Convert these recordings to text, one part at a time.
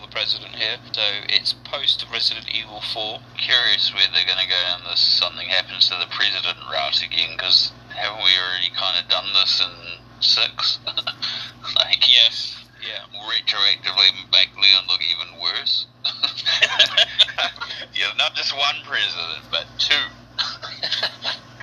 the president here. So it's post Resident Evil 4. Curious where they're going to go unless something happens to the president route again, because haven't we already kind of done this in six? like, Yes. Yeah. retroactively make Leon look even worse. yeah, not just one president, but two.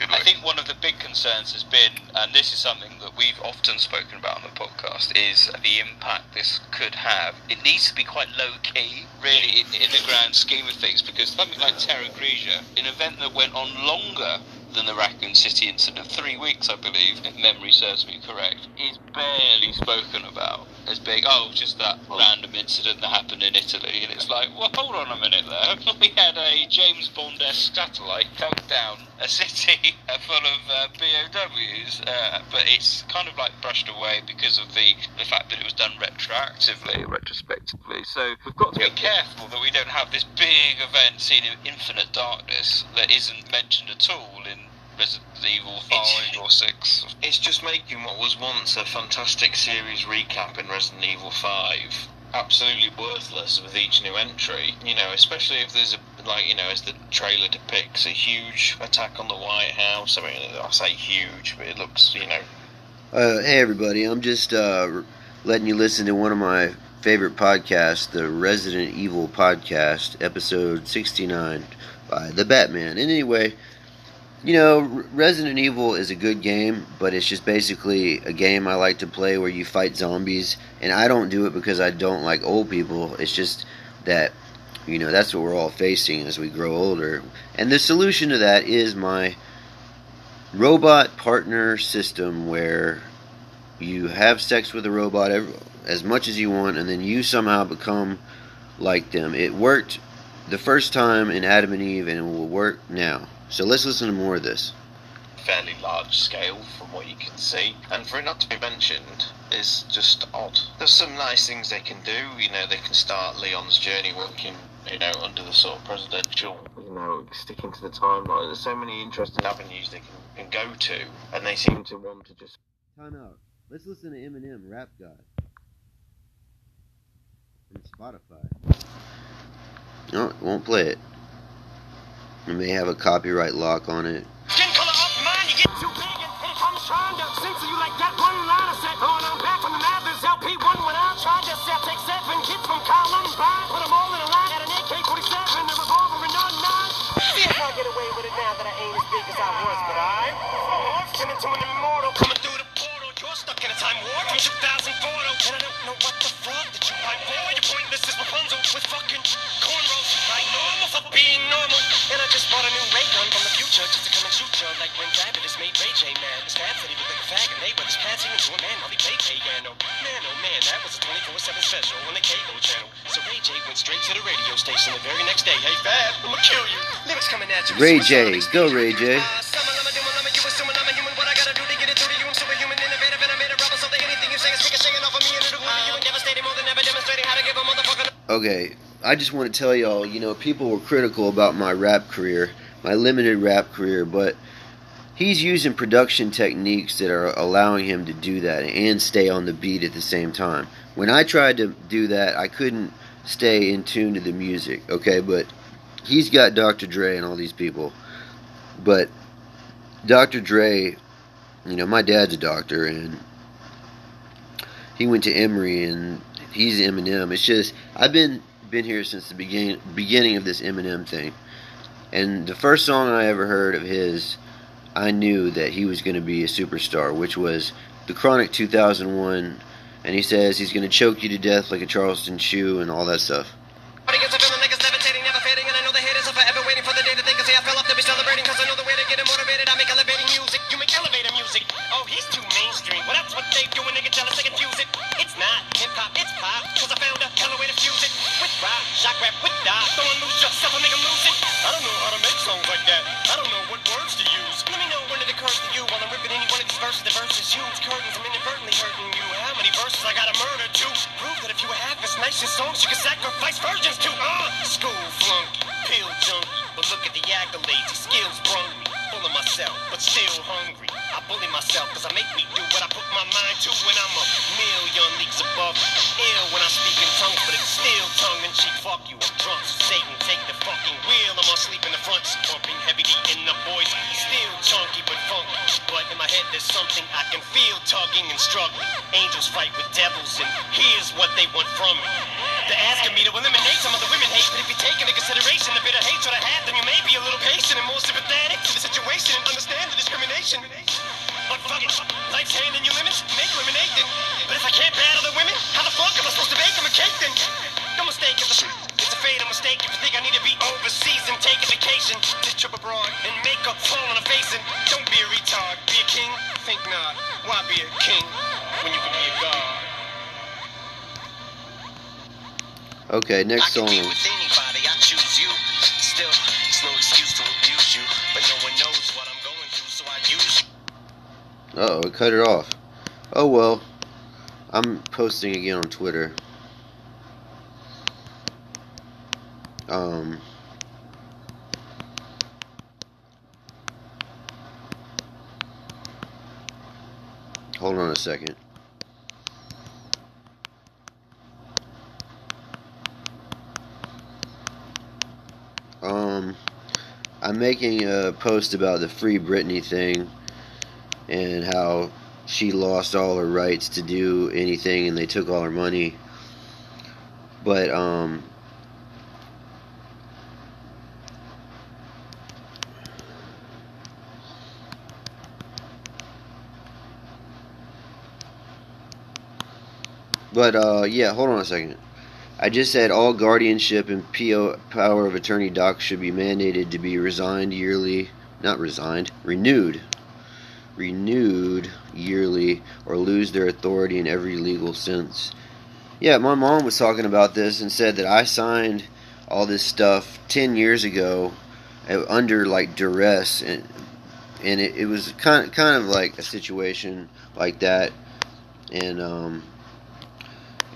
I think one of the big concerns has been, and this is something that we've often spoken about on the podcast, is the impact this could have. It needs to be quite low key, really, in, in the grand scheme of things, because something like Terra Grigia, an event that went on longer than the Raccoon City incident, three weeks, I believe, if memory serves me correct, is barely spoken about as being, oh, just that random incident that happened in Italy. And it's like, well, hold on a minute there. We had a James Bond esque satellite take down a city full of uh, BOWs, uh, but it's kind of like brushed away because of the, the fact that it was done retroactively, retrospectively. So we've got to be careful that we don't have this big event seen in Infinite Darkness that isn't mentioned at all in Resident Evil 5 or 6. It's just making what was once a fantastic series recap in Resident Evil 5 absolutely worthless with each new entry. You know, especially if there's a, like, you know, as the trailer depicts, a huge attack on the White House. I mean, I say huge, but it looks, you know, Uh, hey everybody, I'm just uh, letting you listen to one of my favorite podcasts, the Resident Evil podcast, episode 69 by the Batman. And anyway, you know, Resident Evil is a good game, but it's just basically a game I like to play where you fight zombies. And I don't do it because I don't like old people. It's just that, you know, that's what we're all facing as we grow older. And the solution to that is my robot partner system where you have sex with a robot ev as much as you want, and then you somehow become like them. It worked the first time in Adam and Eve, and it will work now. So let's listen to more of this. fairly large scale from what you can see. And for it not to be mentioned is just odd. There's some nice things they can do. You know, they can start Leon's journey working, you know, under the sort of presidential, you know, sticking to the timeline. There's so many interesting avenues they can, can go to, and they seem to want to just Time out. Let's listen to Eminem, Rap God. From Spotify. No, it won't play it. It may have a copyright lock on it. Skin color of mine, you get too big and here comes trying to censor you like that one line I said. Going on back from the Mathers LP1 when I tried to sell. Take seven kids from Columbine, put them all in a line at an AK-47, a revolver and a nine. See if I get away with it now that I ain't as big as I was, but I'm morphed into an immortal 2,000 photos And I don't know what the fuck that you might for You're pointless is Rapunzel with fucking cornrows. I normal for being normal. And I just bought a new ray gun from the future Just to come and shoot you Like when Diabetes made Ray J mad His dad said he looked like a fag And they were his pants into a man. While he played piano oh, Man oh man, that was a 24-7 special On the cable channel. So Ray J went straight to the radio station The very next day. Hey Fab, I'ma kill you. Lyrics coming at you. Ray J, go Ray J. Uh, Okay, I just want to tell y'all, you know, people were critical about my rap career, my limited rap career, but he's using production techniques that are allowing him to do that and stay on the beat at the same time. When I tried to do that, I couldn't stay in tune to the music, okay, but he's got Dr. Dre and all these people. But Dr. Dre, you know, my dad's a doctor and he went to Emory and he's Eminem. It's just I've been been here since the beginning beginning of this Eminem thing, and the first song I ever heard of his, I knew that he was going to be a superstar, which was the Chronic 2001, and he says he's going to choke you to death like a Charleston chew and all that stuff. Oh, he's too mainstream. They do when they It's not hip hop, it's pop, cause I found a hella way to fuse it. With rock, shock rap, with dot. Don't lose yourself and make them lose it. I don't know how to make songs like that. I don't know what words to use. Let me know when it occurs to you while I'm ripping any one of these verses. The verses huge curtains, I'm inadvertently hurting you. How many verses I gotta murder to prove that if you were half as nice as songs, you could sacrifice virgins to? Uh, school flunky, pill junkie. But look at the accolades, skills brung me. Full of myself, but still hungry. I bully myself, cause I make me do what I put my mind to when I'm a million leagues above. Ill when I speak in tongues, but it's still tongue. In cheek. Fuck you, I'm drunk. So Satan, take the fucking wheel. I'm on sleep in the front, pumping heavy D in the boys. Still chunky but funky. But in my head, there's something I can feel tugging and struggling. Angels fight with devils, and here's what they want from me. They're asking me to eliminate some of the women hate, but if you take into consideration the bitter hatred I have, then you may be a little patient and more sympathetic to the situation and understand the discrimination. But fuck it, life's handing you limits, make lemonade then. But if I can't battle the women, how the fuck am I supposed to bake them a cake then? No mistake, it's a, it's a fate, a mistake if you think I need to be overseas and take a vacation. Just trip abroad and make up fall on a face and don't be a retard, be a king, think not. Why be a king when you can be a god? Okay, next song. be with anybody, I choose you. Still, it's no excuse to abuse you. But no one knows what I'm going through, so I use you. Uh oh, it cut it off. Oh well. I'm posting again on Twitter. Um. Hold on a second. Um, I'm making a post about the Free Britney thing and how she lost all her rights to do anything and they took all her money. But um But uh yeah, hold on a second. I just said all guardianship and PO power of attorney docs should be mandated to be resigned yearly, not resigned, renewed renewed yearly or lose their authority in every legal sense. Yeah, my mom was talking about this and said that I signed all this stuff 10 years ago uh, under like duress and and it, it was kind of, kind of like a situation like that. And um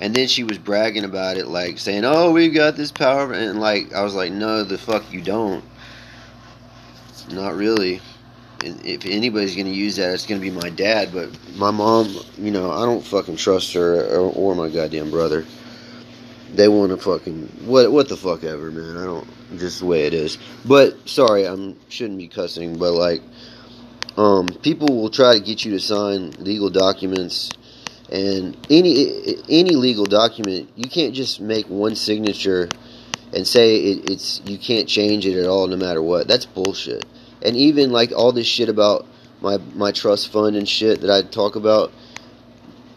and then she was bragging about it like saying oh we've got this power and like I was like no the fuck you don't. Not really if anybody's going to use that, it's going to be my dad. But my mom, you know, I don't fucking trust her or, or my goddamn brother. They want to fucking what what the fuck ever, man. I don't just the way it is. But sorry, I'm shouldn't be cussing, but like, um, people will try to get you to sign legal documents, and any any legal document, you can't just make one signature and say it, it's you can't change it at all, no matter what. That's bullshit and even like all this shit about my my trust fund and shit that I talk about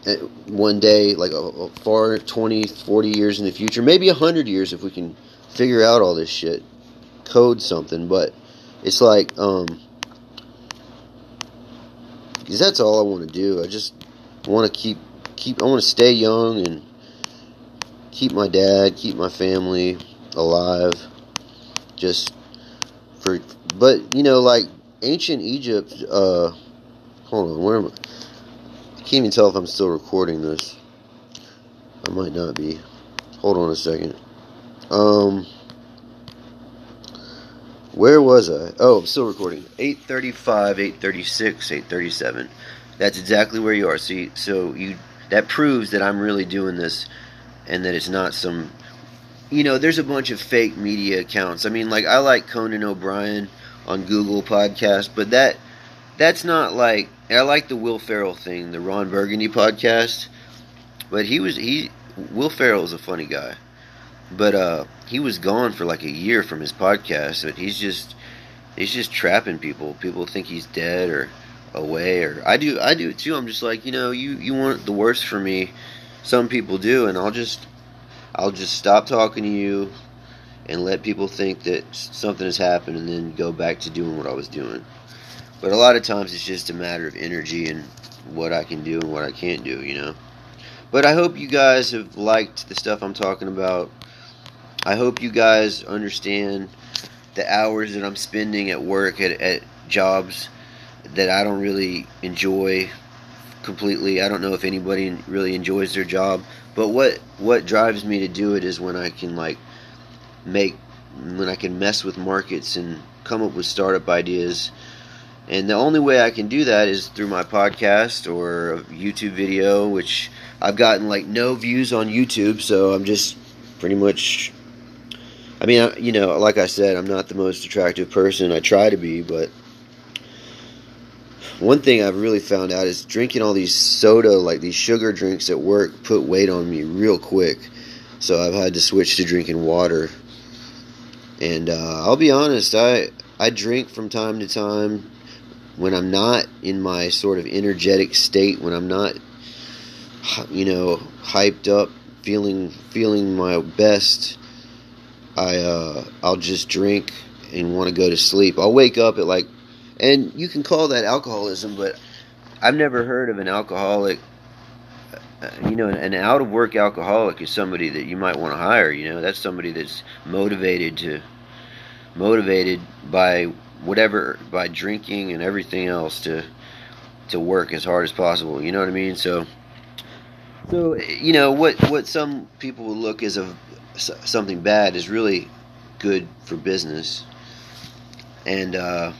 eh, one day like a, a far 20 40 years in the future maybe 100 years if we can figure out all this shit code something but it's like um because that's all I want to do. I just want to keep keep I want to stay young and keep my dad keep my family alive. Just but you know, like ancient Egypt. Uh, hold on, where am I? I can't even tell if I'm still recording this. I might not be. Hold on a second. Um, where was I? Oh, I'm still recording. 835, 836, 837. That's exactly where you are. See, so you that proves that I'm really doing this, and that it's not some. You know, there's a bunch of fake media accounts. I mean, like I like Conan O'Brien on Google Podcast, but that that's not like I like the Will Ferrell thing, the Ron Burgundy podcast. But he was he Will Ferrell is a funny guy. But uh he was gone for like a year from his podcast, but he's just he's just trapping people. People think he's dead or away or I do I do too. I'm just like, you know, you you want the worst for me. Some people do and I'll just I'll just stop talking to you and let people think that something has happened and then go back to doing what I was doing. But a lot of times it's just a matter of energy and what I can do and what I can't do, you know. But I hope you guys have liked the stuff I'm talking about. I hope you guys understand the hours that I'm spending at work at, at jobs that I don't really enjoy completely. I don't know if anybody really enjoys their job, but what what drives me to do it is when I can like make when I can mess with markets and come up with startup ideas. And the only way I can do that is through my podcast or a YouTube video, which I've gotten like no views on YouTube, so I'm just pretty much I mean, you know, like I said, I'm not the most attractive person. I try to be, but one thing I've really found out is drinking all these soda, like these sugar drinks at work, put weight on me real quick. So I've had to switch to drinking water. And uh, I'll be honest, I I drink from time to time when I'm not in my sort of energetic state, when I'm not, you know, hyped up, feeling feeling my best. I uh, I'll just drink and want to go to sleep. I'll wake up at like, and you can call that alcoholism, but I've never heard of an alcoholic. uh, You know, an out of work alcoholic is somebody that you might want to hire. You know, that's somebody that's motivated to, motivated by whatever, by drinking and everything else to, to work as hard as possible. You know what I mean? So, so you know what what some people will look as a something bad is really good for business. And uh,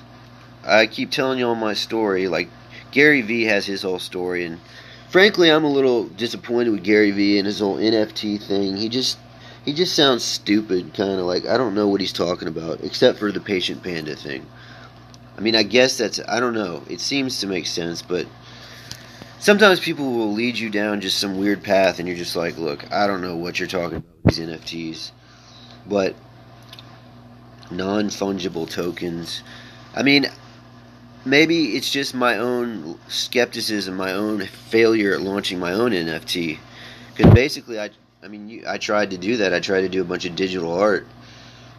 I keep telling you all my story. Like Gary Vee has his whole story, and frankly, I'm a little disappointed with Gary Vee and his whole NFT thing. He just he just sounds stupid, kind of like I don't know what he's talking about, except for the patient panda thing. I mean, I guess that's I don't know. It seems to make sense, but sometimes people will lead you down just some weird path, and you're just like, look, I don't know what you're talking about these NFTs, but non fungible tokens. I mean, maybe it's just my own skepticism, my own failure at launching my own NFT. Because basically, I, I mean, you, I tried to do that. I tried to do a bunch of digital art,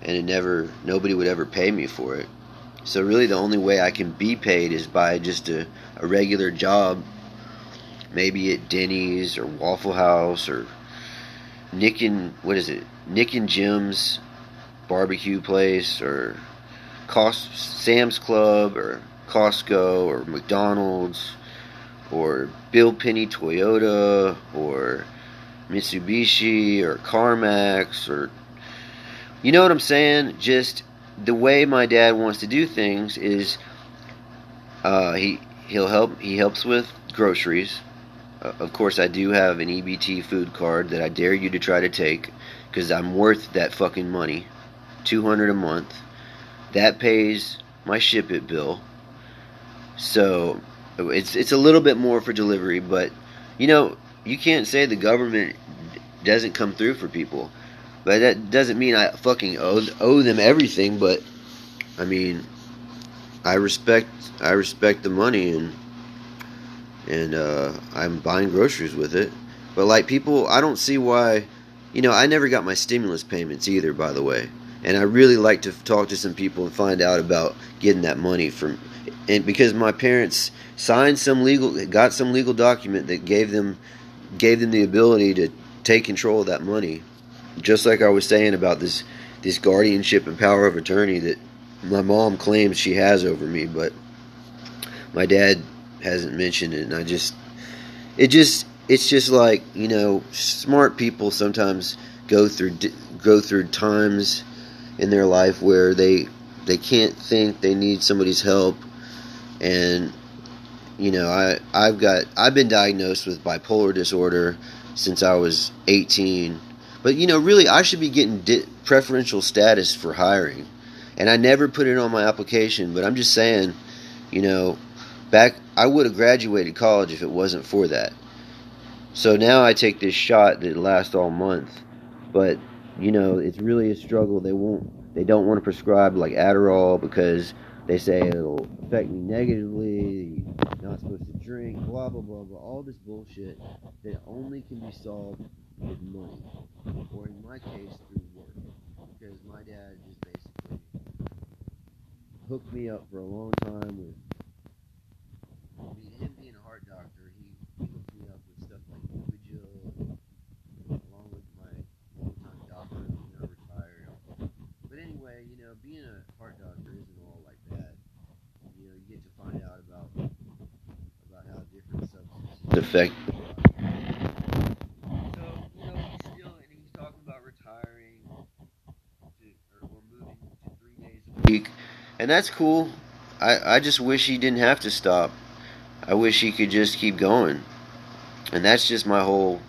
and it never, nobody would ever pay me for it. So really, the only way I can be paid is by just a, a regular job, maybe at Denny's or Waffle House or Nick and what is it? Nick and Jim's barbecue place or Cost Sam's Club or Costco or McDonald's or Bill Penny Toyota or Mitsubishi or CarMax or you know what I'm saying? Just the way my dad wants to do things is uh, he he'll help he helps with groceries. Uh, of course, I do have an EBT food card that I dare you to try to take because I'm worth that fucking money, two hundred a month. That pays my ship it bill. So it's it's a little bit more for delivery, but you know you can't say the government doesn't come through for people. But that doesn't mean I fucking owe owe them everything. But I mean, I respect I respect the money and and uh, I'm buying groceries with it. But like people, I don't see why. You know, I never got my stimulus payments either, by the way. And I really like to talk to some people and find out about getting that money from. And because my parents signed some legal, got some legal document that gave them, gave them the ability to take control of that money. Just like I was saying about this, this guardianship and power of attorney that my mom claims she has over me, but my dad hasn't mentioned it, and I just, it just, it's just like you know, smart people sometimes go through go through times in their life where they they can't think, they need somebody's help, and you know, I I've got I've been diagnosed with bipolar disorder since I was 18, but you know, really, I should be getting di- preferential status for hiring, and I never put it on my application, but I'm just saying, you know back I would have graduated college if it wasn't for that. So now I take this shot that lasts all month, but you know it's really a struggle. They won't, they don't want to prescribe like Adderall because they say it'll affect me negatively. You're not supposed to drink, blah blah blah blah. All this bullshit that only can be solved with money, or in my case through work, because my dad just basically hooked me up for a long time with I mean, him being a heart doctor, he, he hooked me up with stuff like Ubigil, along with my longtime doctor who's now retired. But anyway, you know, being a heart doctor isn't all like that. You know, you get to find out about about how different substances affect. the body. So, you know, he's still, and he's talking about retiring to, or, or moving to three days a week, and that's cool. I, I just wish he didn't have to stop. I wish he could just keep going. And that's just my whole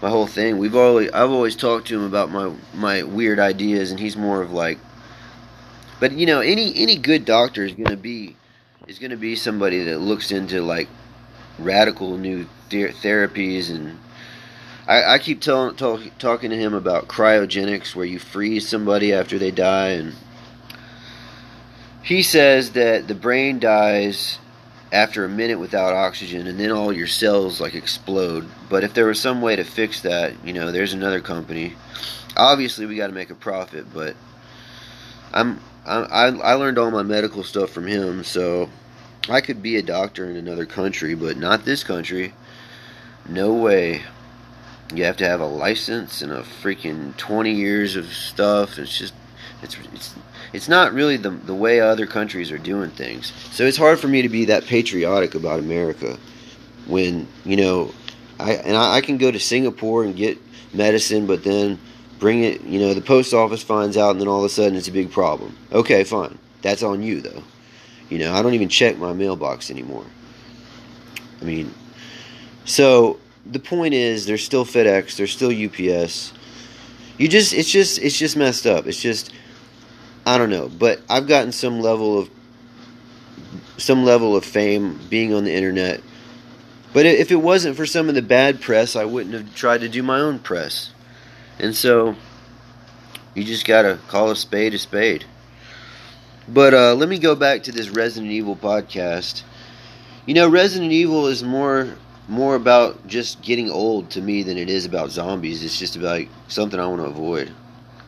my whole thing. We've always I've always talked to him about my my weird ideas, and he's more of like. But you know, any any good doctor is gonna be is gonna be somebody that looks into like radical new ther- therapies and. I, I keep telling talk, talking to him about cryogenics, where you freeze somebody after they die, and he says that the brain dies after a minute without oxygen and then all your cells like explode but if there was some way to fix that you know there's another company obviously we got to make a profit but i'm I, I learned all my medical stuff from him so i could be a doctor in another country but not this country no way you have to have a license and a freaking 20 years of stuff it's just it's it's it's not really the the way other countries are doing things. So it's hard for me to be that patriotic about America when you know I and I, I can go to Singapore and get medicine, but then bring it. You know, the post office finds out, and then all of a sudden it's a big problem. Okay, fine. That's on you though. You know, I don't even check my mailbox anymore. I mean, so the point is, there's still FedEx, there's still UPS. You just, it's just, it's just messed up. It's just I don't know, but I've gotten some level of some level of fame being on the internet. But if it wasn't for some of the bad press, I wouldn't have tried to do my own press. And so you just got to call a spade a spade. But uh, let me go back to this Resident Evil podcast. You know, Resident Evil is more more about just getting old to me than it is about zombies. It's just about like, something I want to avoid.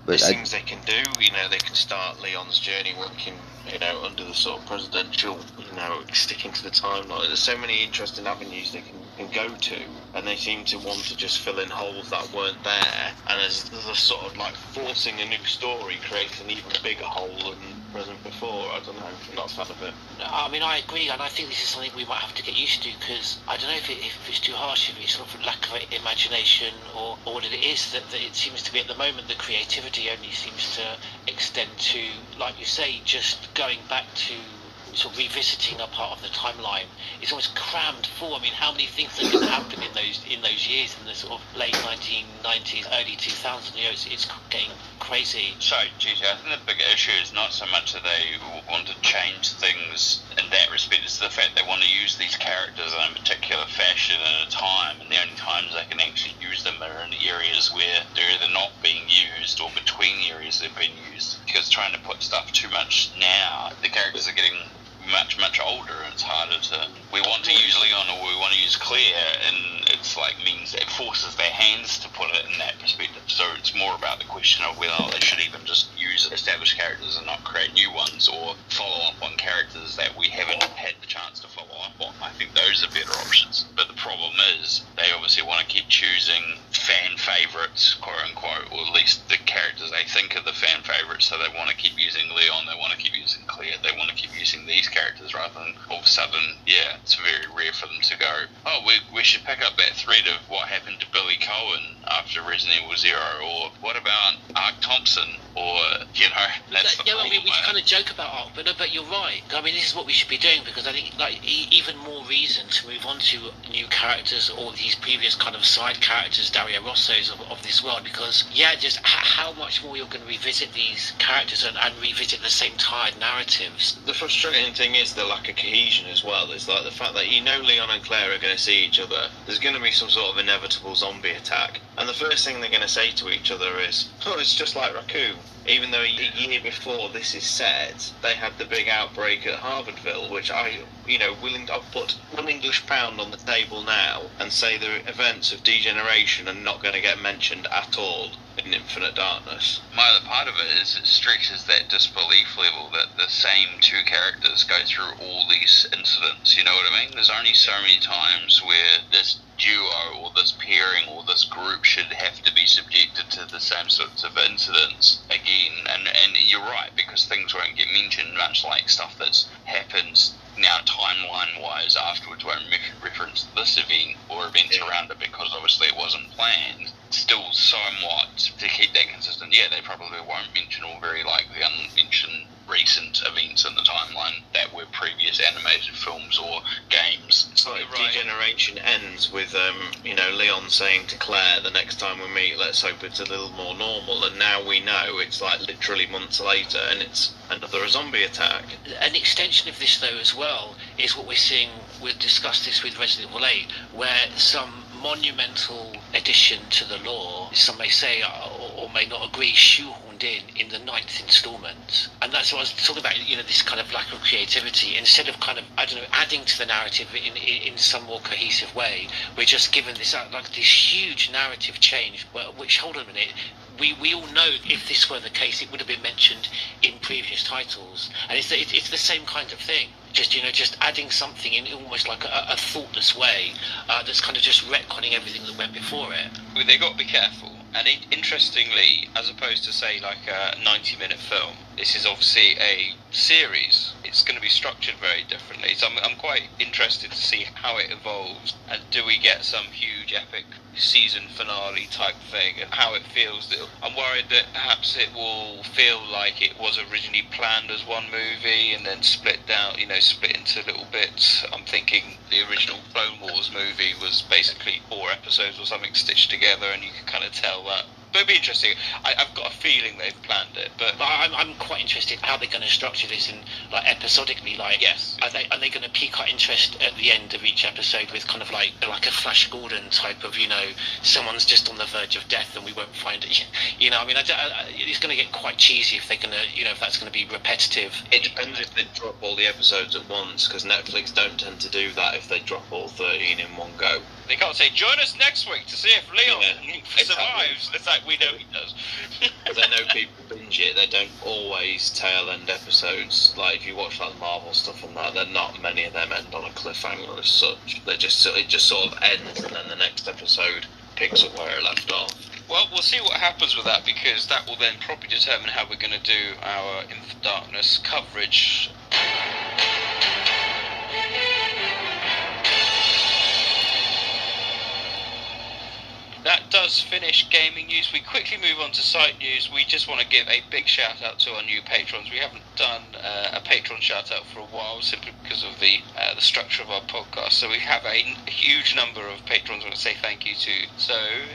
But There's I, things they can do. You know, they can start Leon's journey working, you know, under the sort of presidential, you know, sticking to the timeline. There's so many interesting avenues they can, can go to, and they seem to want to just fill in holes that weren't there. And as the sort of like forcing a new story creates an even bigger hole than present before. I don't know. I'm not a fan of it. I mean, I agree, and I think this is something we might have to get used to because I don't know if, it, if it's too harsh, if it's sort of lack of imagination or, or what it is that, that it seems to be at the moment. The creativity only seems to extend to, like you say, just going back to sort of revisiting a part of the timeline it's almost crammed full. I mean, how many things that can happen in those in those years in the sort of late 1990s, early 2000s? You know, it's, it's getting crazy. So, GT, I think the bigger issue is not so much that they want to change things in that respect, it's the fact they want to use these characters in a particular fashion at a time, and the only times they can actually use them are in areas where they're either not being used or between areas they've been used. Because trying to put stuff too much now, the characters are getting much much older. And it's harder to we want to use Leon or we want to use Claire and it's like means it forces their hands to put it in that perspective. So it's more about the question of whether they should even just use established characters and not create new ones or follow up on characters that we haven't had the chance to follow up on. I think those are better options. But the problem is they obviously want to keep choosing fan favourites quote unquote or at least the characters they think are the fan favourites so they want to keep using Leon they want to keep using Claire they want to keep using these characters rather than all of a sudden, yeah, it's very rare for them to go, oh, we, we should pick up that thread of what happened to Billy Cohen after Resident Evil Zero, or what about Ark Thompson, or, you know, that's yeah, I mean, we kind of joke about Ark, but, no, but you're right. I mean, this is what we should be doing because I think, like, e- even more reason to move on to new characters or these previous kind of side characters, Dario Rossos of, of this world, because, yeah, just h- how much more you're going to revisit these characters and, and revisit the same tired narratives. The frustrating thing thing is the lack of cohesion as well. It's like the fact that you know Leon and Claire are going to see each other. There's going to be some sort of inevitable zombie attack, and the first thing they're going to say to each other is, "Oh, it's just like Raccoon." Even though a year before this is said, they had the big outbreak at Harvardville, which I, you know, willing I'll put one English pound on the table now and say the events of degeneration are not going to get mentioned at all in Infinite Darkness. My other part of it is it stretches that disbelief level that the same two characters go through all these incidents. You know what I mean? There's only so many times where this duo or this pairing or this group should have to be subjected to the same sorts of incidents again. And and you're right because things won't get mentioned much like stuff that's happened now timeline wise afterwards won't reference this event or events around it because obviously it wasn't planned. Still somewhat to keep that consistent. Yeah, they probably won't mention or very likely unmention recent events in the timeline that were previous animated films or games. It's like Right. Degeneration ends with, um, you know, Leon saying to Claire, the next time we meet, let's hope it's a little more normal. And now we know it's like literally months later and it's another zombie attack. An extension of this, though, as well, is what we're seeing. We've discussed this with Resident Evil 8, where some monumental addition to the law, some may say or, may not agree, shoehorned in in the ninth instalment. And that's what I was talking about, you know, this kind of lack of creativity. Instead of kind of, I don't know, adding to the narrative in, in, in some more cohesive way, we're just given this, uh, like, this huge narrative change, which, hold on a minute, we, we all know if this were the case, it would have been mentioned in previous titles, and it's the, it's the same kind of thing. Just you know, just adding something in almost like a, a thoughtless way uh, that's kind of just retconning everything that went before it. Well, they got to be careful. And it, interestingly, as opposed to say like a 90-minute film, this is obviously a series. It's going to be structured very differently. So I'm, I'm quite interested to see how it evolves. And do we get some huge epic season finale type thing? And how it feels. I'm worried that perhaps it will feel like it was originally planned as one movie and then split down. You know, split into little bits. I'm thinking the original Clone Wars movie was basically four episodes or something stitched together, and you can kind of tell that. But it'd be interesting. I, I've got a feeling they've planned it, but But I'm, I'm quite interested how they're going to structure this in like episodically. Like, Yes. are they are they going to pique our interest at the end of each episode with kind of like like a Flash Gordon type of you know someone's just on the verge of death and we won't find it. You know, I mean, I, I, it's going to get quite cheesy if they're going to you know if that's going to be repetitive. It depends if they drop all the episodes at once, because Netflix don't tend to do that if they drop all 13 in one go. They can't say join us next week to see if Leon Yeah, survives. It's like we know he does. Because they know people binge it, they don't always tail end episodes. Like if you watch like the Marvel stuff and that, they're not many of them end on a cliffhanger as such. They just it just sort of ends, and then the next episode picks up where it left off. Well, we'll see what happens with that because that will then probably determine how we're going to do our Infant Darkness coverage. That does finish gaming news. We quickly move on to site news. We just want to give a big shout out to our new patrons. We haven't done uh, a patron shout out for a while simply because of the uh, the structure of our podcast. So we have a huge number of patrons. I want to say thank you to. So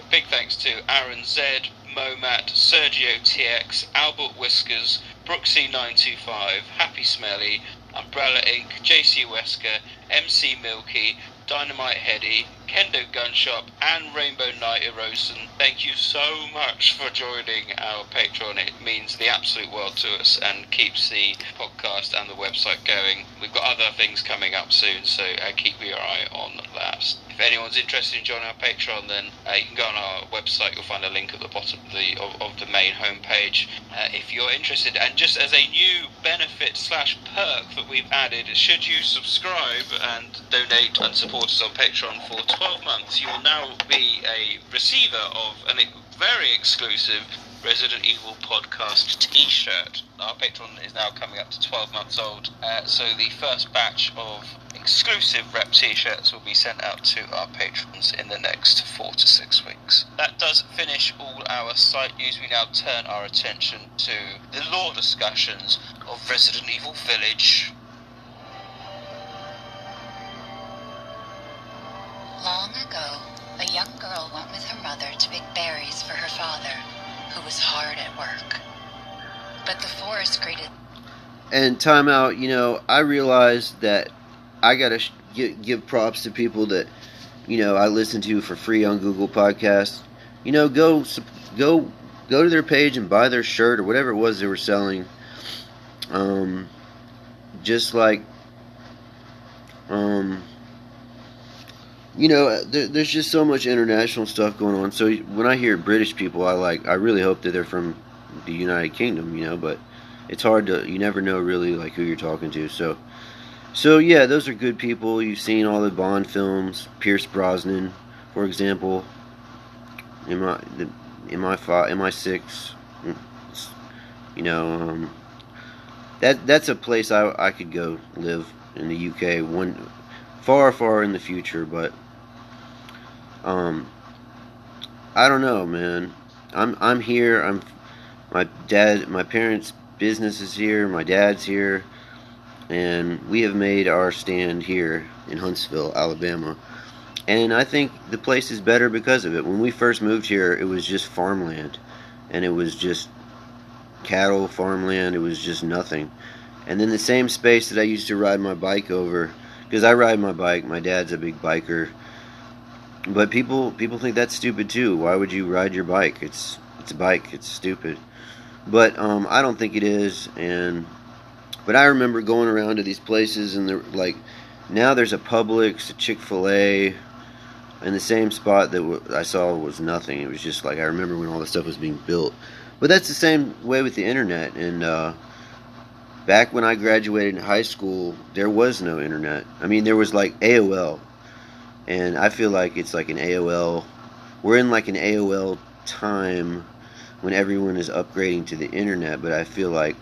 big thanks to Aaron Z, Momat, Sergio TX, Albert Whiskers, Brooksy925, Happy Smelly, Umbrella Inc., JC Wesker, MC Milky, Dynamite Heady, Kendo Gunshop, and Rainbow Knight Erosion. Thank you so much for joining our Patreon. It means the absolute world to us and keeps the podcast and the website going. We've got other things coming up soon, so uh, keep your eye on that. If anyone's interested in joining our Patreon, then uh, you can go on our website. You'll find a link at the bottom of the of, of the main homepage. Uh, if you're interested, and just as a new benefit slash perk that we've added, should you subscribe and donate and support us on Patreon for 12 months, you will now be a receiver of a very exclusive Resident Evil podcast T-shirt. Our Patreon is now coming up to 12 months old, uh, so the first batch of exclusive rep T-shirts will be sent out to our patrons in the next four to six weeks. That does finish all our site news. We now turn our attention to the lore discussions of Resident Evil Village. Long ago, a young girl went with her mother to pick berries for her father, who was hard at work. But the forest greeted And time out, you know, I realized that I gotta sh- give, props to people that, you know, I listen to for free on Google Podcasts. You know, go go go to their page and buy their shirt or whatever it was they were selling. Um, just like, um, you know, there, there's just so much international stuff going on. So when I hear British people, I like, I really hope that they're from the United Kingdom, you know, but it's hard to you never know really like who you're talking to. So so yeah those are good people. You've seen all the bond films pierce brosnan for example. My the in my five in my six you know um, that that's a place I, I could go live in the uk one far far in the future but um I don't know, man. I'm I'm here. I'm my dad, my parents' business is here. My dad's here, and we have made our stand here in Huntsville, Alabama. And I think the place is better because of it. When we first moved here, it was just farmland, and it was just cattle, farmland. It was just nothing. And then the same space that I used to ride my bike over, because I ride my bike. My dad's a big biker. But people people think that's stupid too. Why would you ride your bike? It's it's a bike. It's stupid. But um, I don't think it is. And but I remember going around to these places and they're like now there's a Publix, a Chick Fil A, in the same spot that w- I saw was nothing. It was just like I remember when all this stuff was being built. But that's the same way with the internet. And uh, back when I graduated high school, there was no internet. I mean, there was like AOL, and I feel like it's like an AOL. We're in like an AOL time when everyone is upgrading to the internet, but I feel like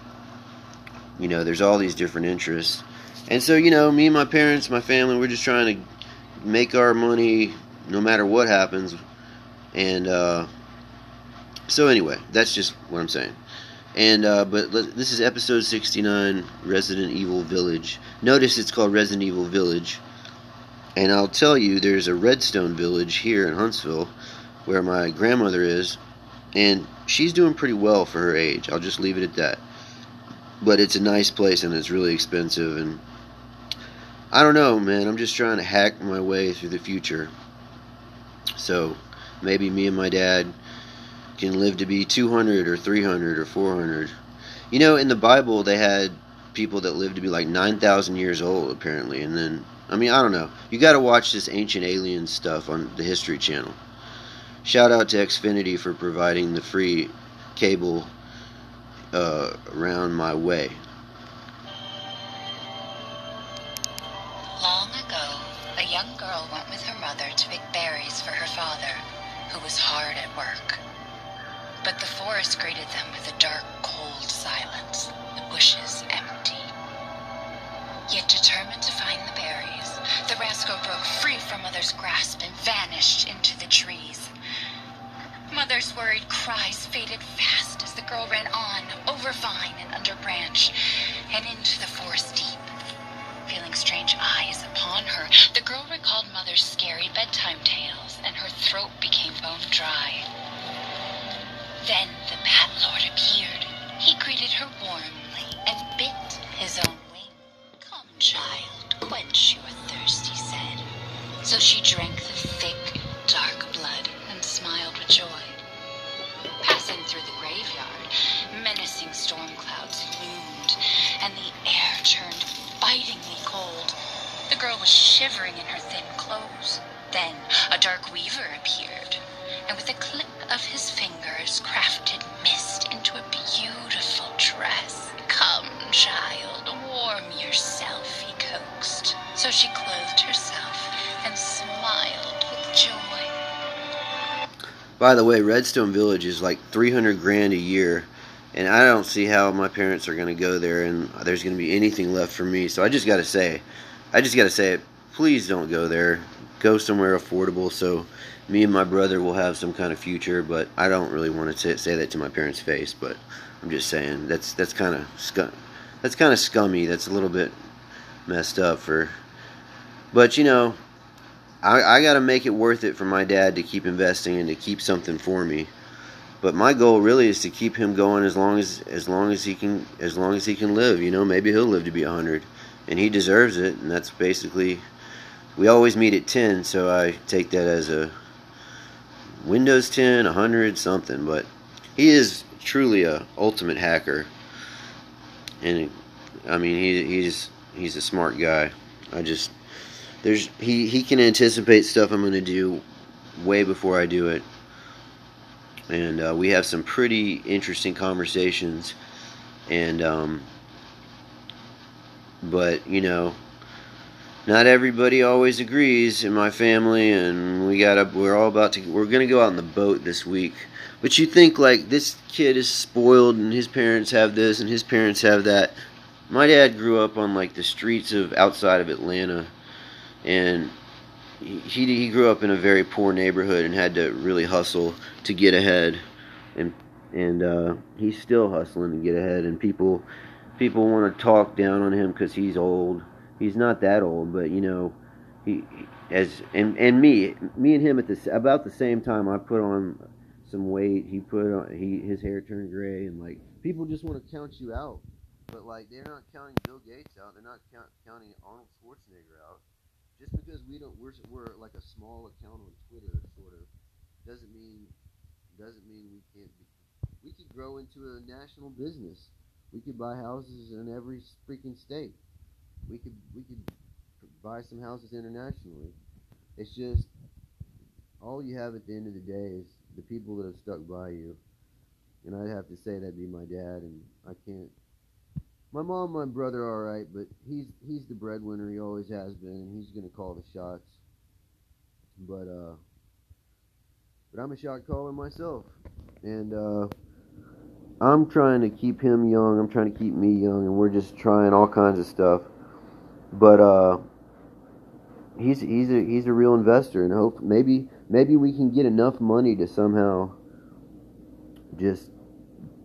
you know there's all these different interests, and so you know me and my parents, my family, we're just trying to make our money no matter what happens, and uh, so anyway, that's just what I'm saying. And uh, but this is episode 69, Resident Evil Village. Notice it's called Resident Evil Village. And I'll tell you, there's a Redstone Village here in Huntsville, where my grandmother is, and she's doing pretty well for her age. I'll just leave it at that. But it's a nice place and it's really expensive, and I don't know, man. I'm just trying to hack my way through the future. So maybe me and my dad can live to be 200 or 300 or 400. You know, in the Bible, they had people that lived to be like 9,000 years old, apparently. And then, I mean, I don't know. You got to watch this Ancient Aliens stuff on the History Channel. Shout out to Xfinity for providing the free cable uh, around my way. Long ago, a young girl went with her mother to pick berries for her father, who was hard at work. But the forest greeted them with a dark, cold silence, the bushes empty. Yet determined to find the berries, the rascal broke free from Mother's grasp and vanished into the trees. Mother's worried cries faded fast as the girl ran on, over vine and under branch, and into the forest deep. Feeling strange eyes upon her, the girl recalled Mother's scary bedtime tales, and her throat became bone dry. Then the Bat Lord appeared. He greeted her warmly and bit his own child, quench your thirst, he said. So she drank the thick, dark blood and smiled with joy. Passing through the graveyard, menacing storm clouds loomed, and the air turned bitingly cold. The girl was shivering in her thin clothes. Then a dark weaver appeared, and with a clip of his fingers crafted mist into a beautiful dress. Come, child, warm yourself, he coaxed. So she clothed herself and smiled with joy. By the way, Redstone Village is like 300 grand a year, and I don't see how my parents are going to go there and there's going to be anything left for me. So I just got to say, I just got to say it. Please don't go there. Go somewhere affordable so me and my brother will have some kind of future. But I don't really want to say, that to my parents' face. But I'm just saying that's that's kind of. That's kind of scummy. That's a little bit messed up for. But you know, I, I got to make it worth it for my dad to keep investing and to keep something for me. But my goal really is to keep him going as long as as long as he can as long as he can live. You know, maybe he'll live to be hundred, and he deserves it. And that's basically we always meet at ten, so I take that as a Windows 10, 100, something. But he is truly a ultimate hacker, and I mean he he's he's a smart guy. I just there's he he can anticipate stuff I'm to do way before I do it, and uh, we have some pretty interesting conversations, and um, but you know, not everybody always agrees in my family, and we got to we're all about to we're to go out on the boat this week. But you think like this kid is spoiled, and his parents have this, and his parents have that. My dad grew up on like the streets of outside of Atlanta and he he grew up in a very poor neighborhood and had to really hustle to get ahead, and and uh, he's still hustling to get ahead. And people people want to talk down on him because he's old. He's not that old, but you know, he as and and me me and him at this about the same time. I put on some weight. He put on he his hair turned gray, and like people just want to count you out. But like they're not counting Bill Gates out. They're not count, counting Arnold Schwarzenegger out. Just because we don't we're, we're like a small account on Twitter, sort of, doesn't mean doesn't mean we can't be. We could grow into a national business. We could buy houses in every freaking state. We could we could buy some houses internationally. It's just all you have at the end of the day is the people that have stuck by you. And I'd have to say that'd be my dad, and I can't my mom, my brother, all right, but he's he's the breadwinner. He always has been, and he's gonna call the shots. But uh, but I'm a shot caller myself, and uh, I'm trying to keep him young. I'm trying to keep me young, and we're just trying all kinds of stuff. But uh, he's he's a he's a real investor, and hope maybe maybe we can get enough money to somehow just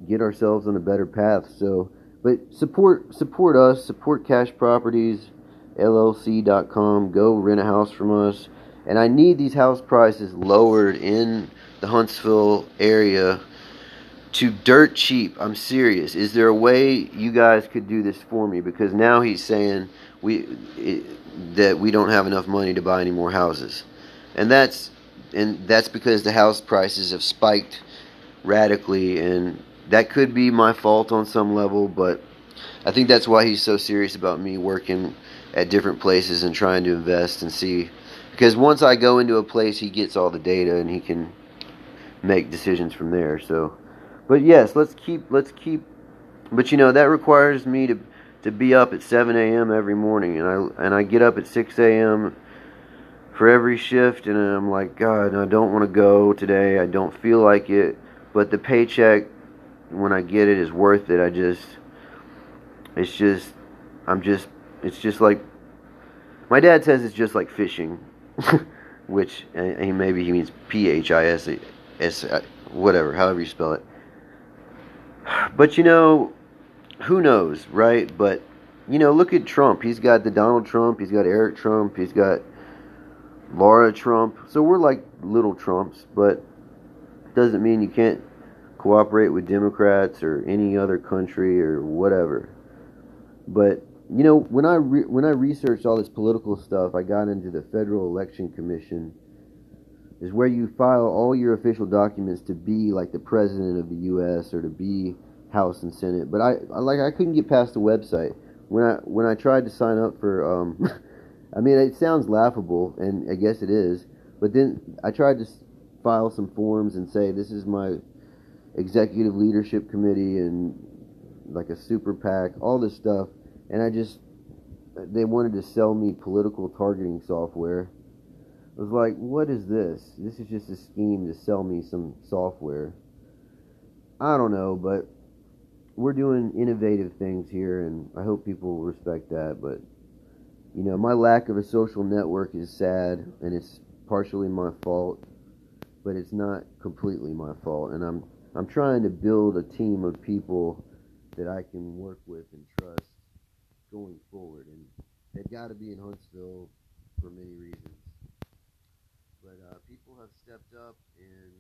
get ourselves on a better path. So but support support us, support Cash Properties LLC.com. Go rent a house from us. And I need these house prices lowered in the Huntsville area to dirt cheap. I'm serious. Is there a way you guys could do this for me? Because now he's saying we it, that we don't have enough money to buy any more houses, and that's and that's because the house prices have spiked radically, and that could be my fault on some level, but I think that's why he's so serious about me working at different places and trying to invest and see. Because once I go into a place, he gets all the data and he can make decisions from there. So, but yes, let's keep let's keep. But you know that requires me to to be up at 7 a.m. every morning, and I and I get up at 6 a.m. for every shift, and I'm like, God, I don't want to go today. I don't feel like it, but the paycheck when I get it is worth it. I just, it's just, I'm just, it's just like, my dad says it's just like fishing, which he maybe he means P H I S S, uh, whatever, however you spell it. But you know, who knows, right? But you know, look at Trump. He's got the Donald Trump. He's got Eric Trump. He's got Laura Trump. So we're like little Trumps, but doesn't mean you can't cooperate with Democrats or any other country or whatever. But you know, when I re- when I researched all this political stuff, I got into the Federal Election Commission, is where you file all your official documents to be like the president of the U.S. or to be House and Senate. But I, I like I couldn't get past the website when I when I tried to sign up for. Um, I mean, it sounds laughable, and I guess it is. But then I tried to file some forms and say this is my executive leadership committee and like a super PAC, all this stuff. And I just, they wanted to sell me political targeting software. I was like, what is this? This is just a scheme to sell me some software. I don't know, but we're doing innovative things here, and I hope people respect that. But, you know, my lack of a social network is sad, and it's partially my fault, but it's not completely my fault. And I'm I'm trying to build a team of people that I can work with and trust going forward. And they've got to be in Huntsville for many reasons. But uh, people have stepped up, and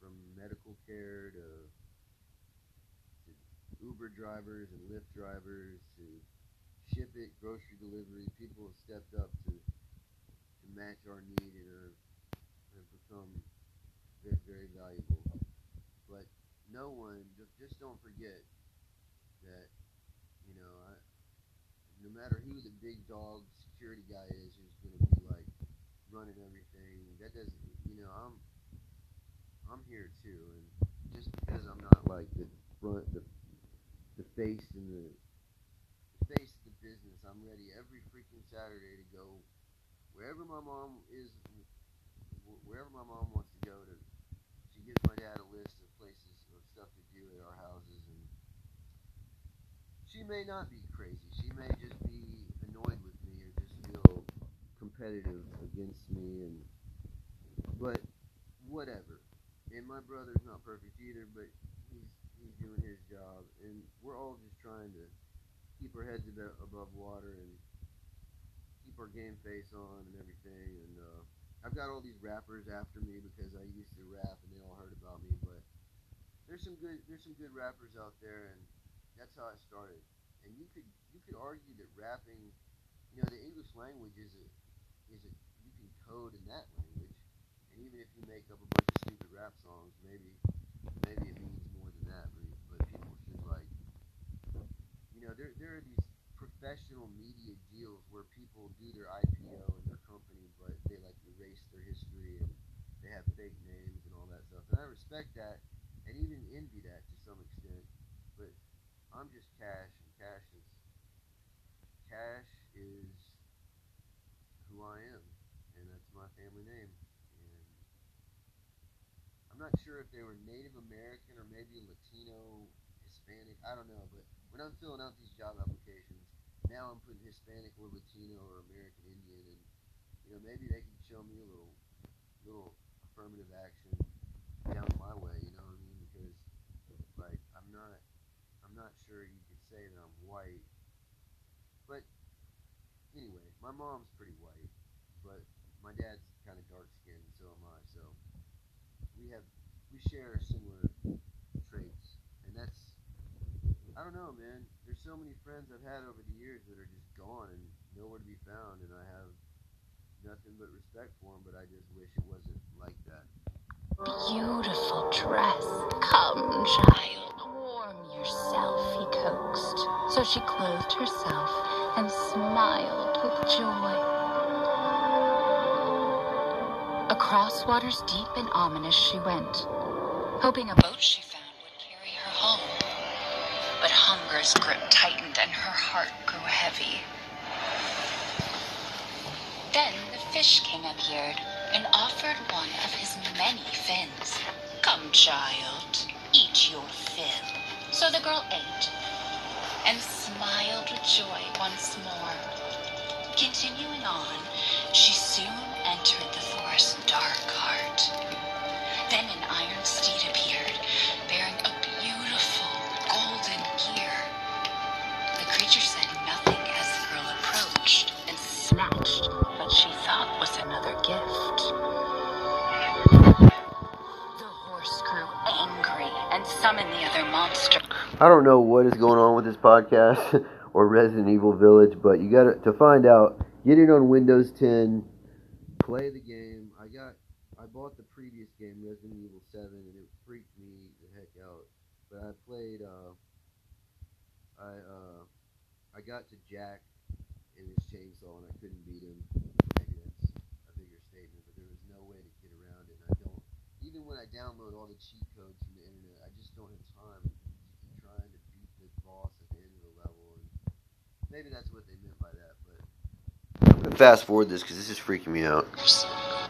from medical care to, to Uber drivers and Lyft drivers to ship it, grocery delivery, people have stepped up to to match our need and are, have become very, very valuable. But no one just don't forget that you know I, no matter who the big dog security guy is who's going to be like running everything that doesn't you know I'm I'm here too and just because I'm not like the front the the face and the face of the business I'm ready every freaking Saturday to go wherever my mom is wherever my mom wants to go to she gives my dad a list of places of stuff to do at our houses, and she may not be crazy. She may just be annoyed with me or just feel competitive against me, and but whatever. And my brother's not perfect either, but he's he's doing his job, and we're all just trying to keep our heads above, water and our game face on and everything. And uh, I've got all these rappers after me because I used to rap, and they all heard about me. But there's some good there's some good rappers out there, and that's how I started. And you could you could argue that rapping, you know, the English language is a is a you can code in that language, and even if you make up a bunch of stupid rap songs, maybe maybe it means more than that. But, but people should like, you know, there there are these professional media deals where people do their IPO in their company, but they like erase their history and they have fake names and all that stuff. And I respect that and even envy that to some extent. But I'm just Cash, and Cash is Cash is who I am, and that's my family name. And I'm not sure if they were Native American or maybe Latino, Hispanic. I don't know, but when I'm filling out these job applications, now I'm putting Hispanic or Latino or American Indian, and you know maybe they can show me a little, little affirmative action down my way. You know what I mean? Because like I'm not, I'm not sure you could say that I'm white. But anyway, my mom's pretty white, but my dad's kind of dark skinned, and so am I. So we have, we share similar traits, and that's, I don't know, man. There's so many friends I've had over the years that are just gone and nowhere to be found, and I have nothing but respect for them. But I just wish it wasn't like that. Beautiful dress. Come, child, warm yourself, he coaxed. So she clothed herself and smiled with joy. Across waters deep and ominous she went, hoping a boat she found But hunger's grip tightened and her heart grew heavy. Then the Fish King appeared and offered one of his many fins. Come, child, eat your fill. So the girl ate and smiled with joy once more. Continuing on, she soon entered the forest's dark heart. Then an iron steed appeared, monster. I don't know what is going on with this podcast or Resident Evil Village, but you got to to find out. Get it on Windows 10. Play the game. I got. I bought the previous game, Resident Evil 7, and it freaked me the heck out. But I played. Uh, I uh, I got to Jack in his chainsaw, and I couldn't beat him. Maybe that's a bigger statement, but there was no way to get around it. And I don't. Even when I download all the cheat codes from the internet, I just don't have time trying to beat the boss at the end of the level. And maybe that's what they meant by that, but I'm gonna fast forward this because this is freaking me out.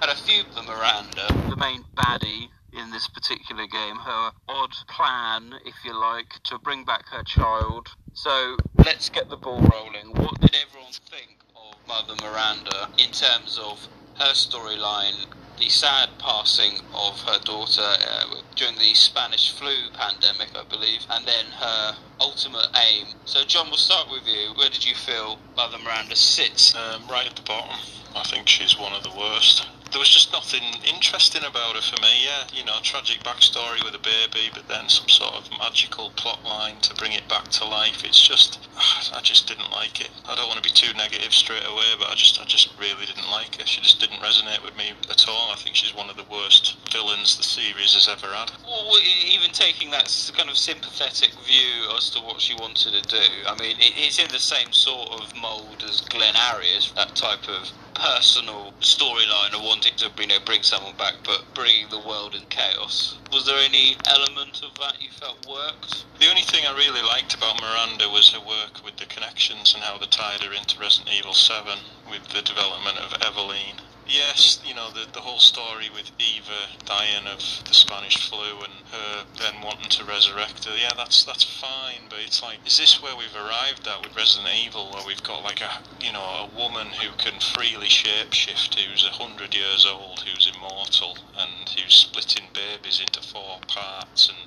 Had a few of the Miranda, the main baddie in this particular game, her odd plan, if you like, to bring back her child. So let's get the ball rolling. What did everyone think of Mother Miranda in terms of her storyline, the sad passing of her daughter uh, during the Spanish flu pandemic, I believe, and then her ultimate aim. So, John, we'll start with you. Where did you feel Mother Miranda sits? Um, right at the bottom. I think she's one of the worst. There was just nothing interesting about her for me. Yeah, you know, tragic backstory with a baby, but then some sort of magical plot line to bring it back to life. It's just, I just didn't like it. I don't want to be too negative straight away, but I just, I just really didn't like her. She just didn't resonate with me at all. I think she's one of the worst villains the series has ever had. Well, even taking that kind of sympathetic view as to what she wanted to do, I mean, it, it's in the same sort of mould as Glenn Arias, that type of personal storyline of wanting to you know bring someone back but bringing the world in chaos was there any element of that you felt worked The only thing I really liked about Miranda was her work with the connections and how they tied her into Resident Evil 7 with the development of Eveline. Yes, you know, the, the whole story with Eva dying of the Spanish flu and her then wanting to resurrect her, yeah, that's that's fine, but it's like, is this where we've arrived at with Resident Evil, where we've got like a, you know, a woman who can freely shapeshift, who's a hundred years old, who's immortal, and who's splitting babies into four parts and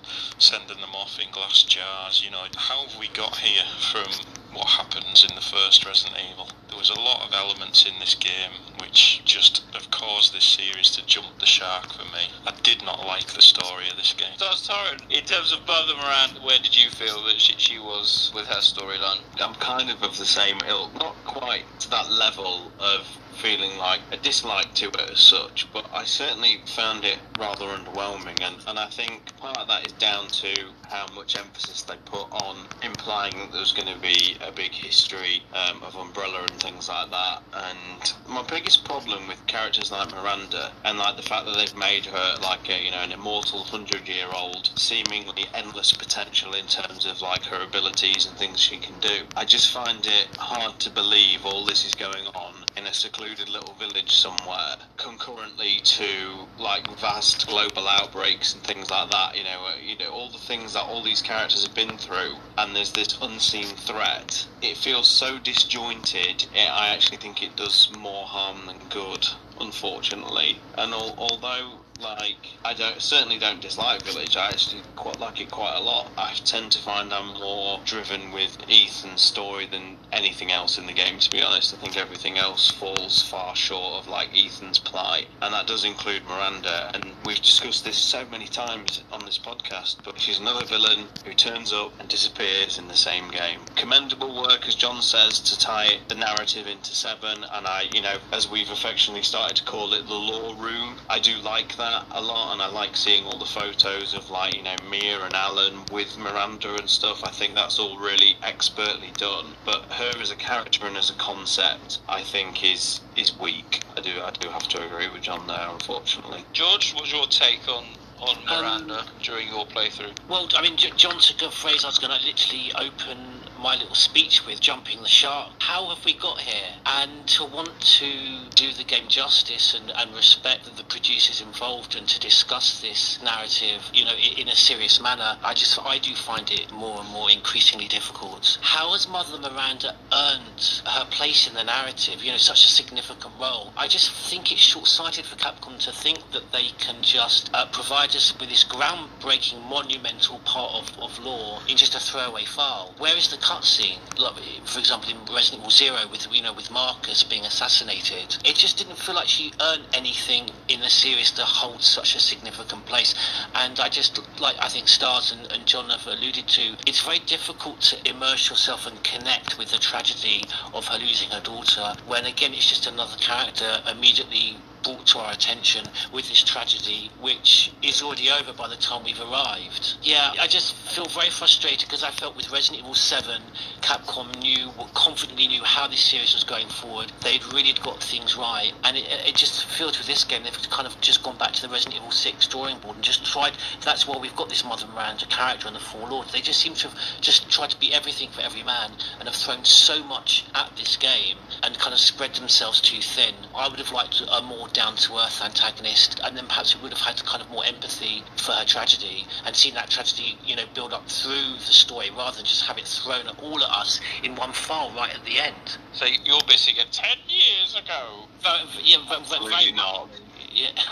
sending them off in glass jars, you know, how have we got here from what happens in the first Resident Evil? There was a lot of elements in this game which just have caused this series to jump the shark for me. I did not like the story of this game. So, Tyrone, in terms of Mother Miranda, where did you feel that she, she was with her storyline? I'm kind of of the same ilk, not quite to that level of feeling like a dislike to it as such, but I certainly found it rather underwhelming, and, and I think part of that is down to how much emphasis they put on implying that there's going to be a big history um, of Umbrella and things like that. And my biggest problem with characters like Miranda and like the fact that they've made her like a you know an immortal hundred year old, seemingly endless potential in terms of like her abilities and things she can do. I just find it hard to believe all this is going on in a secluded little village somewhere, concurrently to like vast global outbreaks and things like that. You know, uh, you know all the things that all these characters have been through, and there's this unseen threat. It feels so disjointed. It, I actually think it does more harm than good, unfortunately. And al- although like I don't certainly don't dislike Village. I actually quite like it quite a lot. I tend to find I'm more driven with Ethan's story than anything else in the game. To be honest, I think everything else falls far short of like Ethan's plight, and that does include Miranda. And we've discussed this so many times on this podcast, but she's another villain who turns up and disappears in the same game. Commendable work, as John says, to tie the narrative into Seven, and I, you know, as we've affectionately started to call it, the lore room. I do like that a lot, and I like seeing all the photos of like you know Mia and Alan with Miranda and stuff. I think that's all really expertly done. But her as a character and as a concept, I think is is weak. I do I do have to agree with John there, unfortunately. George, what's your take on on um, Miranda during your playthrough? Well, I mean, J- John took a phrase I was going to literally open my little speech with, jumping the shark. How have we got here? And to want to do the game justice and, and respect the producers involved and to discuss this narrative, you know, in, a serious manner, I just, I do find it more and more increasingly difficult. How has Mother Miranda earned her place in the narrative, you know, such a significant role? I just think it's short-sighted for Capcom to think that they can just uh, provide us with this groundbreaking, monumental part of, of lore in just a throwaway file. Where is the cutscene? Like, for example, in Resident Evil Zero, with you know, with Marcus being assassinated, it just didn't feel like she earned anything in the series to hold such a significant place. And I just like I think Stars and, and John have alluded to, it's very difficult to immerse yourself and connect with the tragedy of her losing her daughter. When again, it's just another character immediately brought to our attention with this tragedy, which is already over by the time we've arrived. Yeah, I just feel very frustrated because I felt with Resident Evil 7, Capcom knew, confidently knew how this series was going forward. They'd really got things right, and it, it just feels with this game they've kind of just gone back to the Resident Evil 6 drawing board and just tried. That's why we've got this Mother Miranda character and the Four Lords. They just seem to have just tried to be everything for every man and have thrown so much at this game and kind of spread themselves too thin. I would have liked a more down to earth antagonist, and then perhaps we would have had kind of more empathy for her tragedy and seen that tragedy, you know, build up through the story rather than just have it thrown at all at us in one file right at the end. So you're basically at 10 years ago. Very, yeah, very, very, Really very not. Yeah.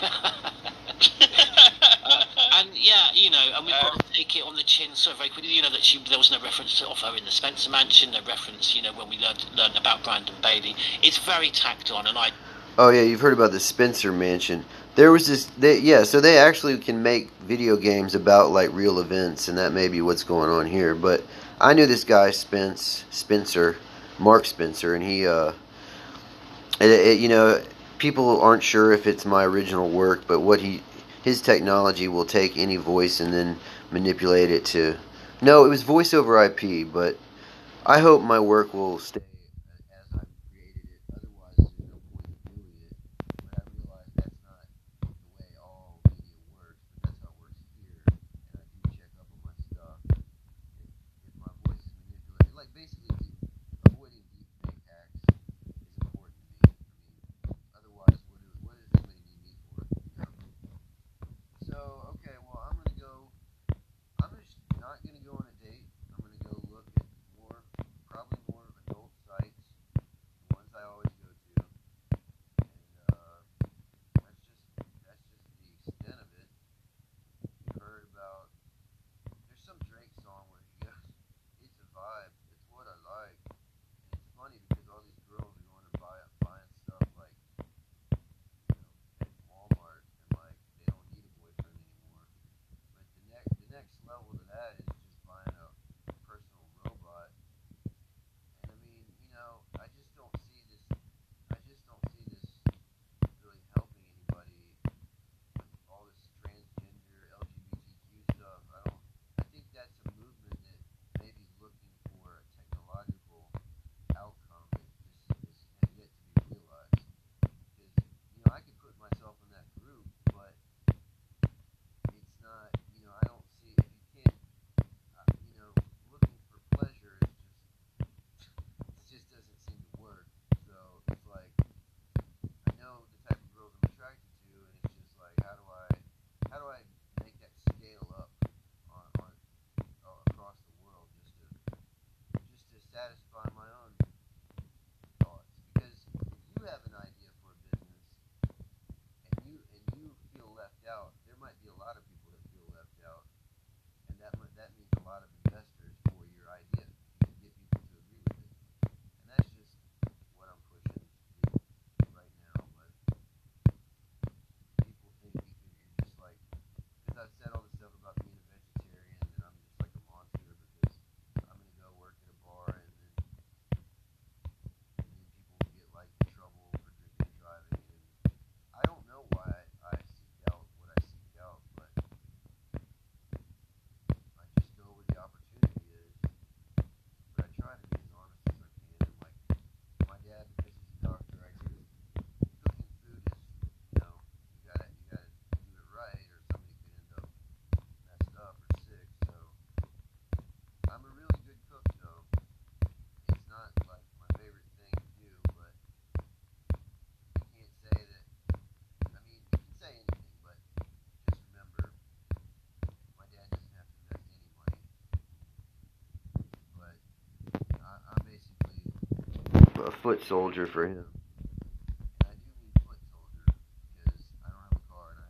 uh, and yeah, you know, and we've got to take it on the chin so very quickly. You know that she there was no reference to of her in the Spencer Mansion, no reference. You know when we learned learned about Brandon Bailey. It's very tacked on, and I Oh yeah, you've heard about the Spencer Mansion. There was this, they, yeah. So they actually can make video games about like real events, and that may be what's going on here. But I knew this guy Spence Spencer, Mark Spencer, and he, uh, it, it, you know, people aren't sure if it's my original work, but what he, his technology will take any voice and then manipulate it to. No, it was voice over IP, but I hope my work will stay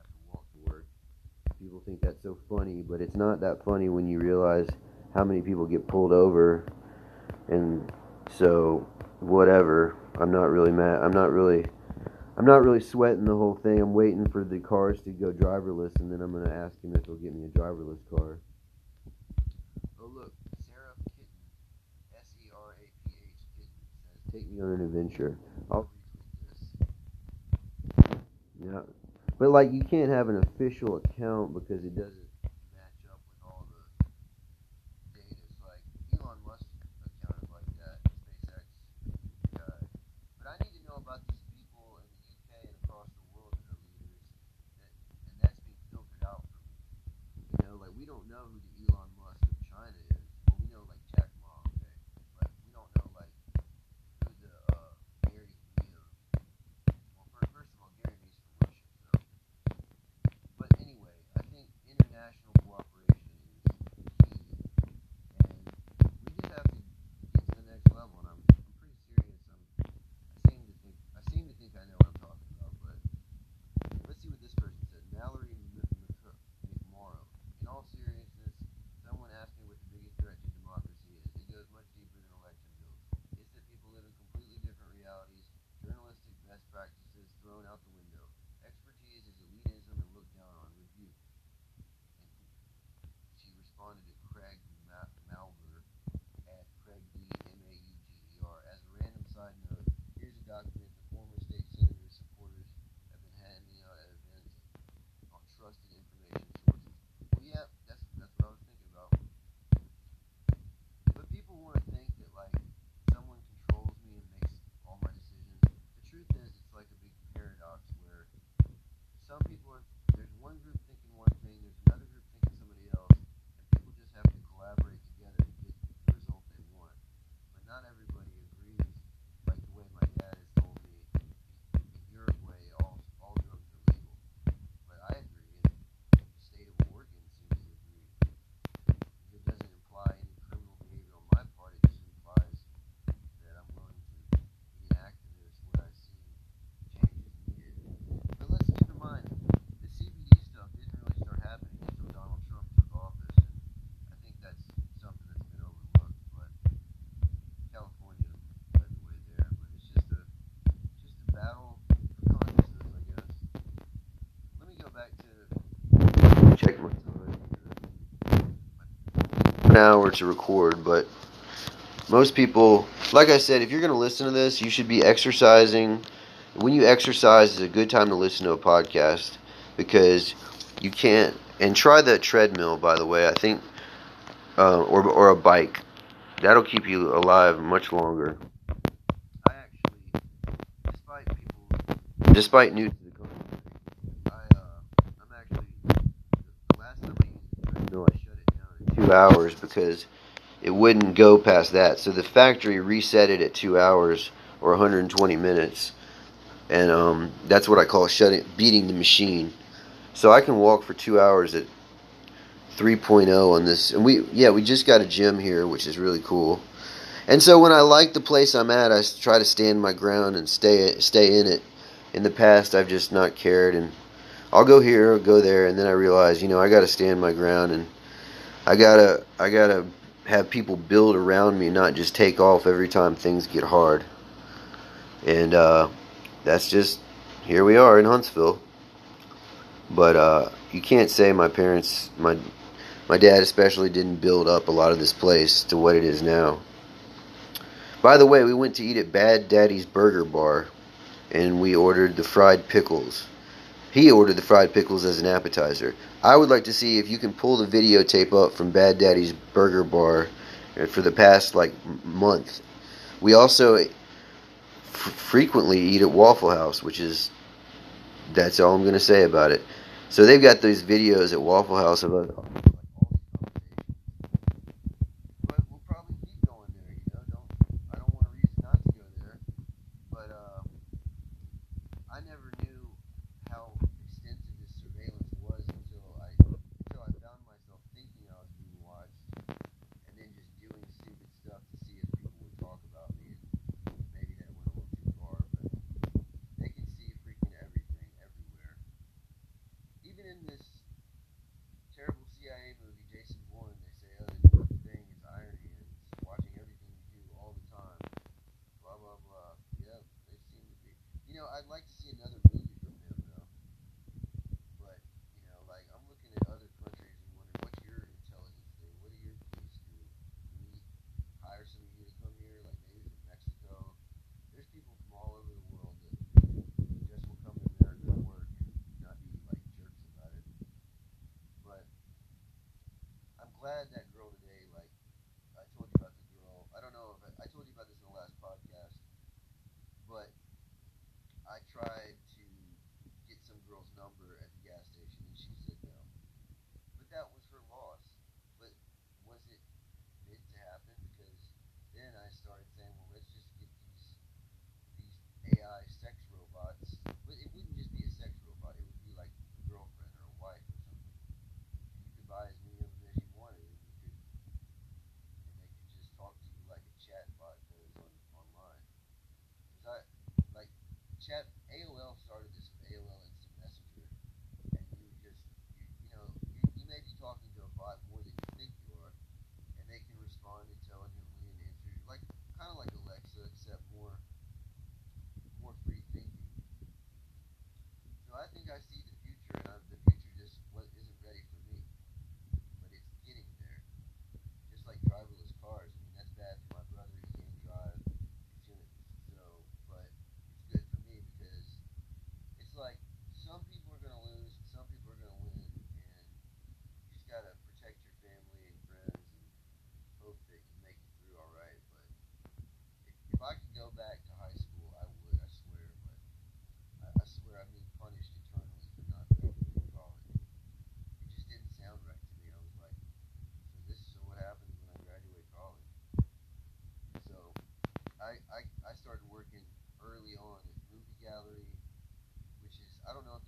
to walk to work. People think that's so funny, but it's not that funny when you realize how many people get pulled over. And so, whatever. I'm not really mad. I'm not really. I'm not really sweating the whole thing. I'm waiting for the cars to go driverless, and then I'm gonna ask him if he'll get me a driverless car. Oh look, Sarah Kitten, S E R A P H Kitten says, "Take me on an adventure." I'll. Yeah, but like you can't have an official account because it doesn't match up with all the data. It's like Elon Musk account is like that, SpaceX guy. But I need to know about these people in the UK and across the world that are leaders, that, and that's being filtered out for me. You know, like we don't know who the Elon Musk of China is. Well, we know like Jack Ma, okay, but we don't know like who the uh, Gary Vee of. Well, fir- first of all, Gary Vee's from Russia, so. But anyway, I think international cooperation is key, and we just have to get to the next level. And I'm, I'm pretty serious. I'm, I seem to think I seem to think I know what I'm talking about, but let's see what this person said. Mallory M- Mc- McMorrow. In all seriousness, someone asked me what the biggest threat to democracy is. It goes much deeper than election bills. It's that people live in completely different realities. Journalistic best practices thrown out the window. Expertise is elitism and looked down on. Rebuke. And she responded to Craig Ma- Malber at Craig D M A U G E R. As a random side note, here's a document the former state senator's supporters have been handing out at events on trusted information sources. Well, yeah, that's that's what I was thinking about. But people want to think that like someone controls me and makes all my decisions. The truth is, it's like a big paradox where some people are there's one group thinking one thing, there's another group thinking somebody else, and people just have to collaborate together to get the result they want. But not everybody agrees. Like the way my dad has told me, in Uruguay, all all drugs are legal. But I agree, and the state of Oregon seems to agree. It doesn't imply any criminal behavior on my part. It just implies that I'm willing to be an activist where I see changes needed. But let's keep in mind, the CBD stuff didn't really start happening until Donald Trump took office, and I think that's something that's been overlooked. But California led the way there. But it's just a just a battle for consciousness, I guess. Let me go back to check my time. An hour to record, but most people, like I said, if you're going to listen to this, you should be exercising. When you exercise, is a good time to listen to a podcast because you can't. And try the treadmill, by the way. I think, uh, or or a bike. That'll keep you alive much longer. I actually, despite people, despite new to the country, I uh, I'm actually the last time I used the treadmill, I shut it down in hours because it wouldn't go past that. So the factory reset it at two hours or 120 minutes, and um, that's what I call shutting, beating the machine. So I can walk for two hours at 3.0 on this, and we yeah we just got a gym here, which is really cool. And so when I like the place I'm at, I try to stand my ground and stay stay in it. In the past, I've just not cared, and I'll go here, I'll go there, and then I realize, you know, I got to stand my ground, and I gotta I gotta have people build around me, not just take off every time things get hard. And uh, that's just here we are in Huntsville. But uh, you can't say my parents, my my dad especially, didn't build up a lot of this place to what it is now. By the way, we went to eat at Bad Daddy's Burger Bar, and we ordered the fried pickles. He ordered the fried pickles as an appetizer. I would like to see if you can pull the videotape up from Bad Daddy's Burger Bar uh, for the past like month. We also f- frequently eat at Waffle House, which is that's all I'm going to say about it. So they've got these videos at Waffle House of us. know, I'd like to see another I see the future, and the future just isn't ready for me. But it's getting there. Just like driverless cars. I mean, that's bad for my brother. He can't drive. So, but it's good for me because it's like some people are going to lose, some people are going to win, and you just got to protect your family and friends and hope that you make it through all right. But if, if I could go back I, I, started working early on at Movie Gallery, which is, I don't know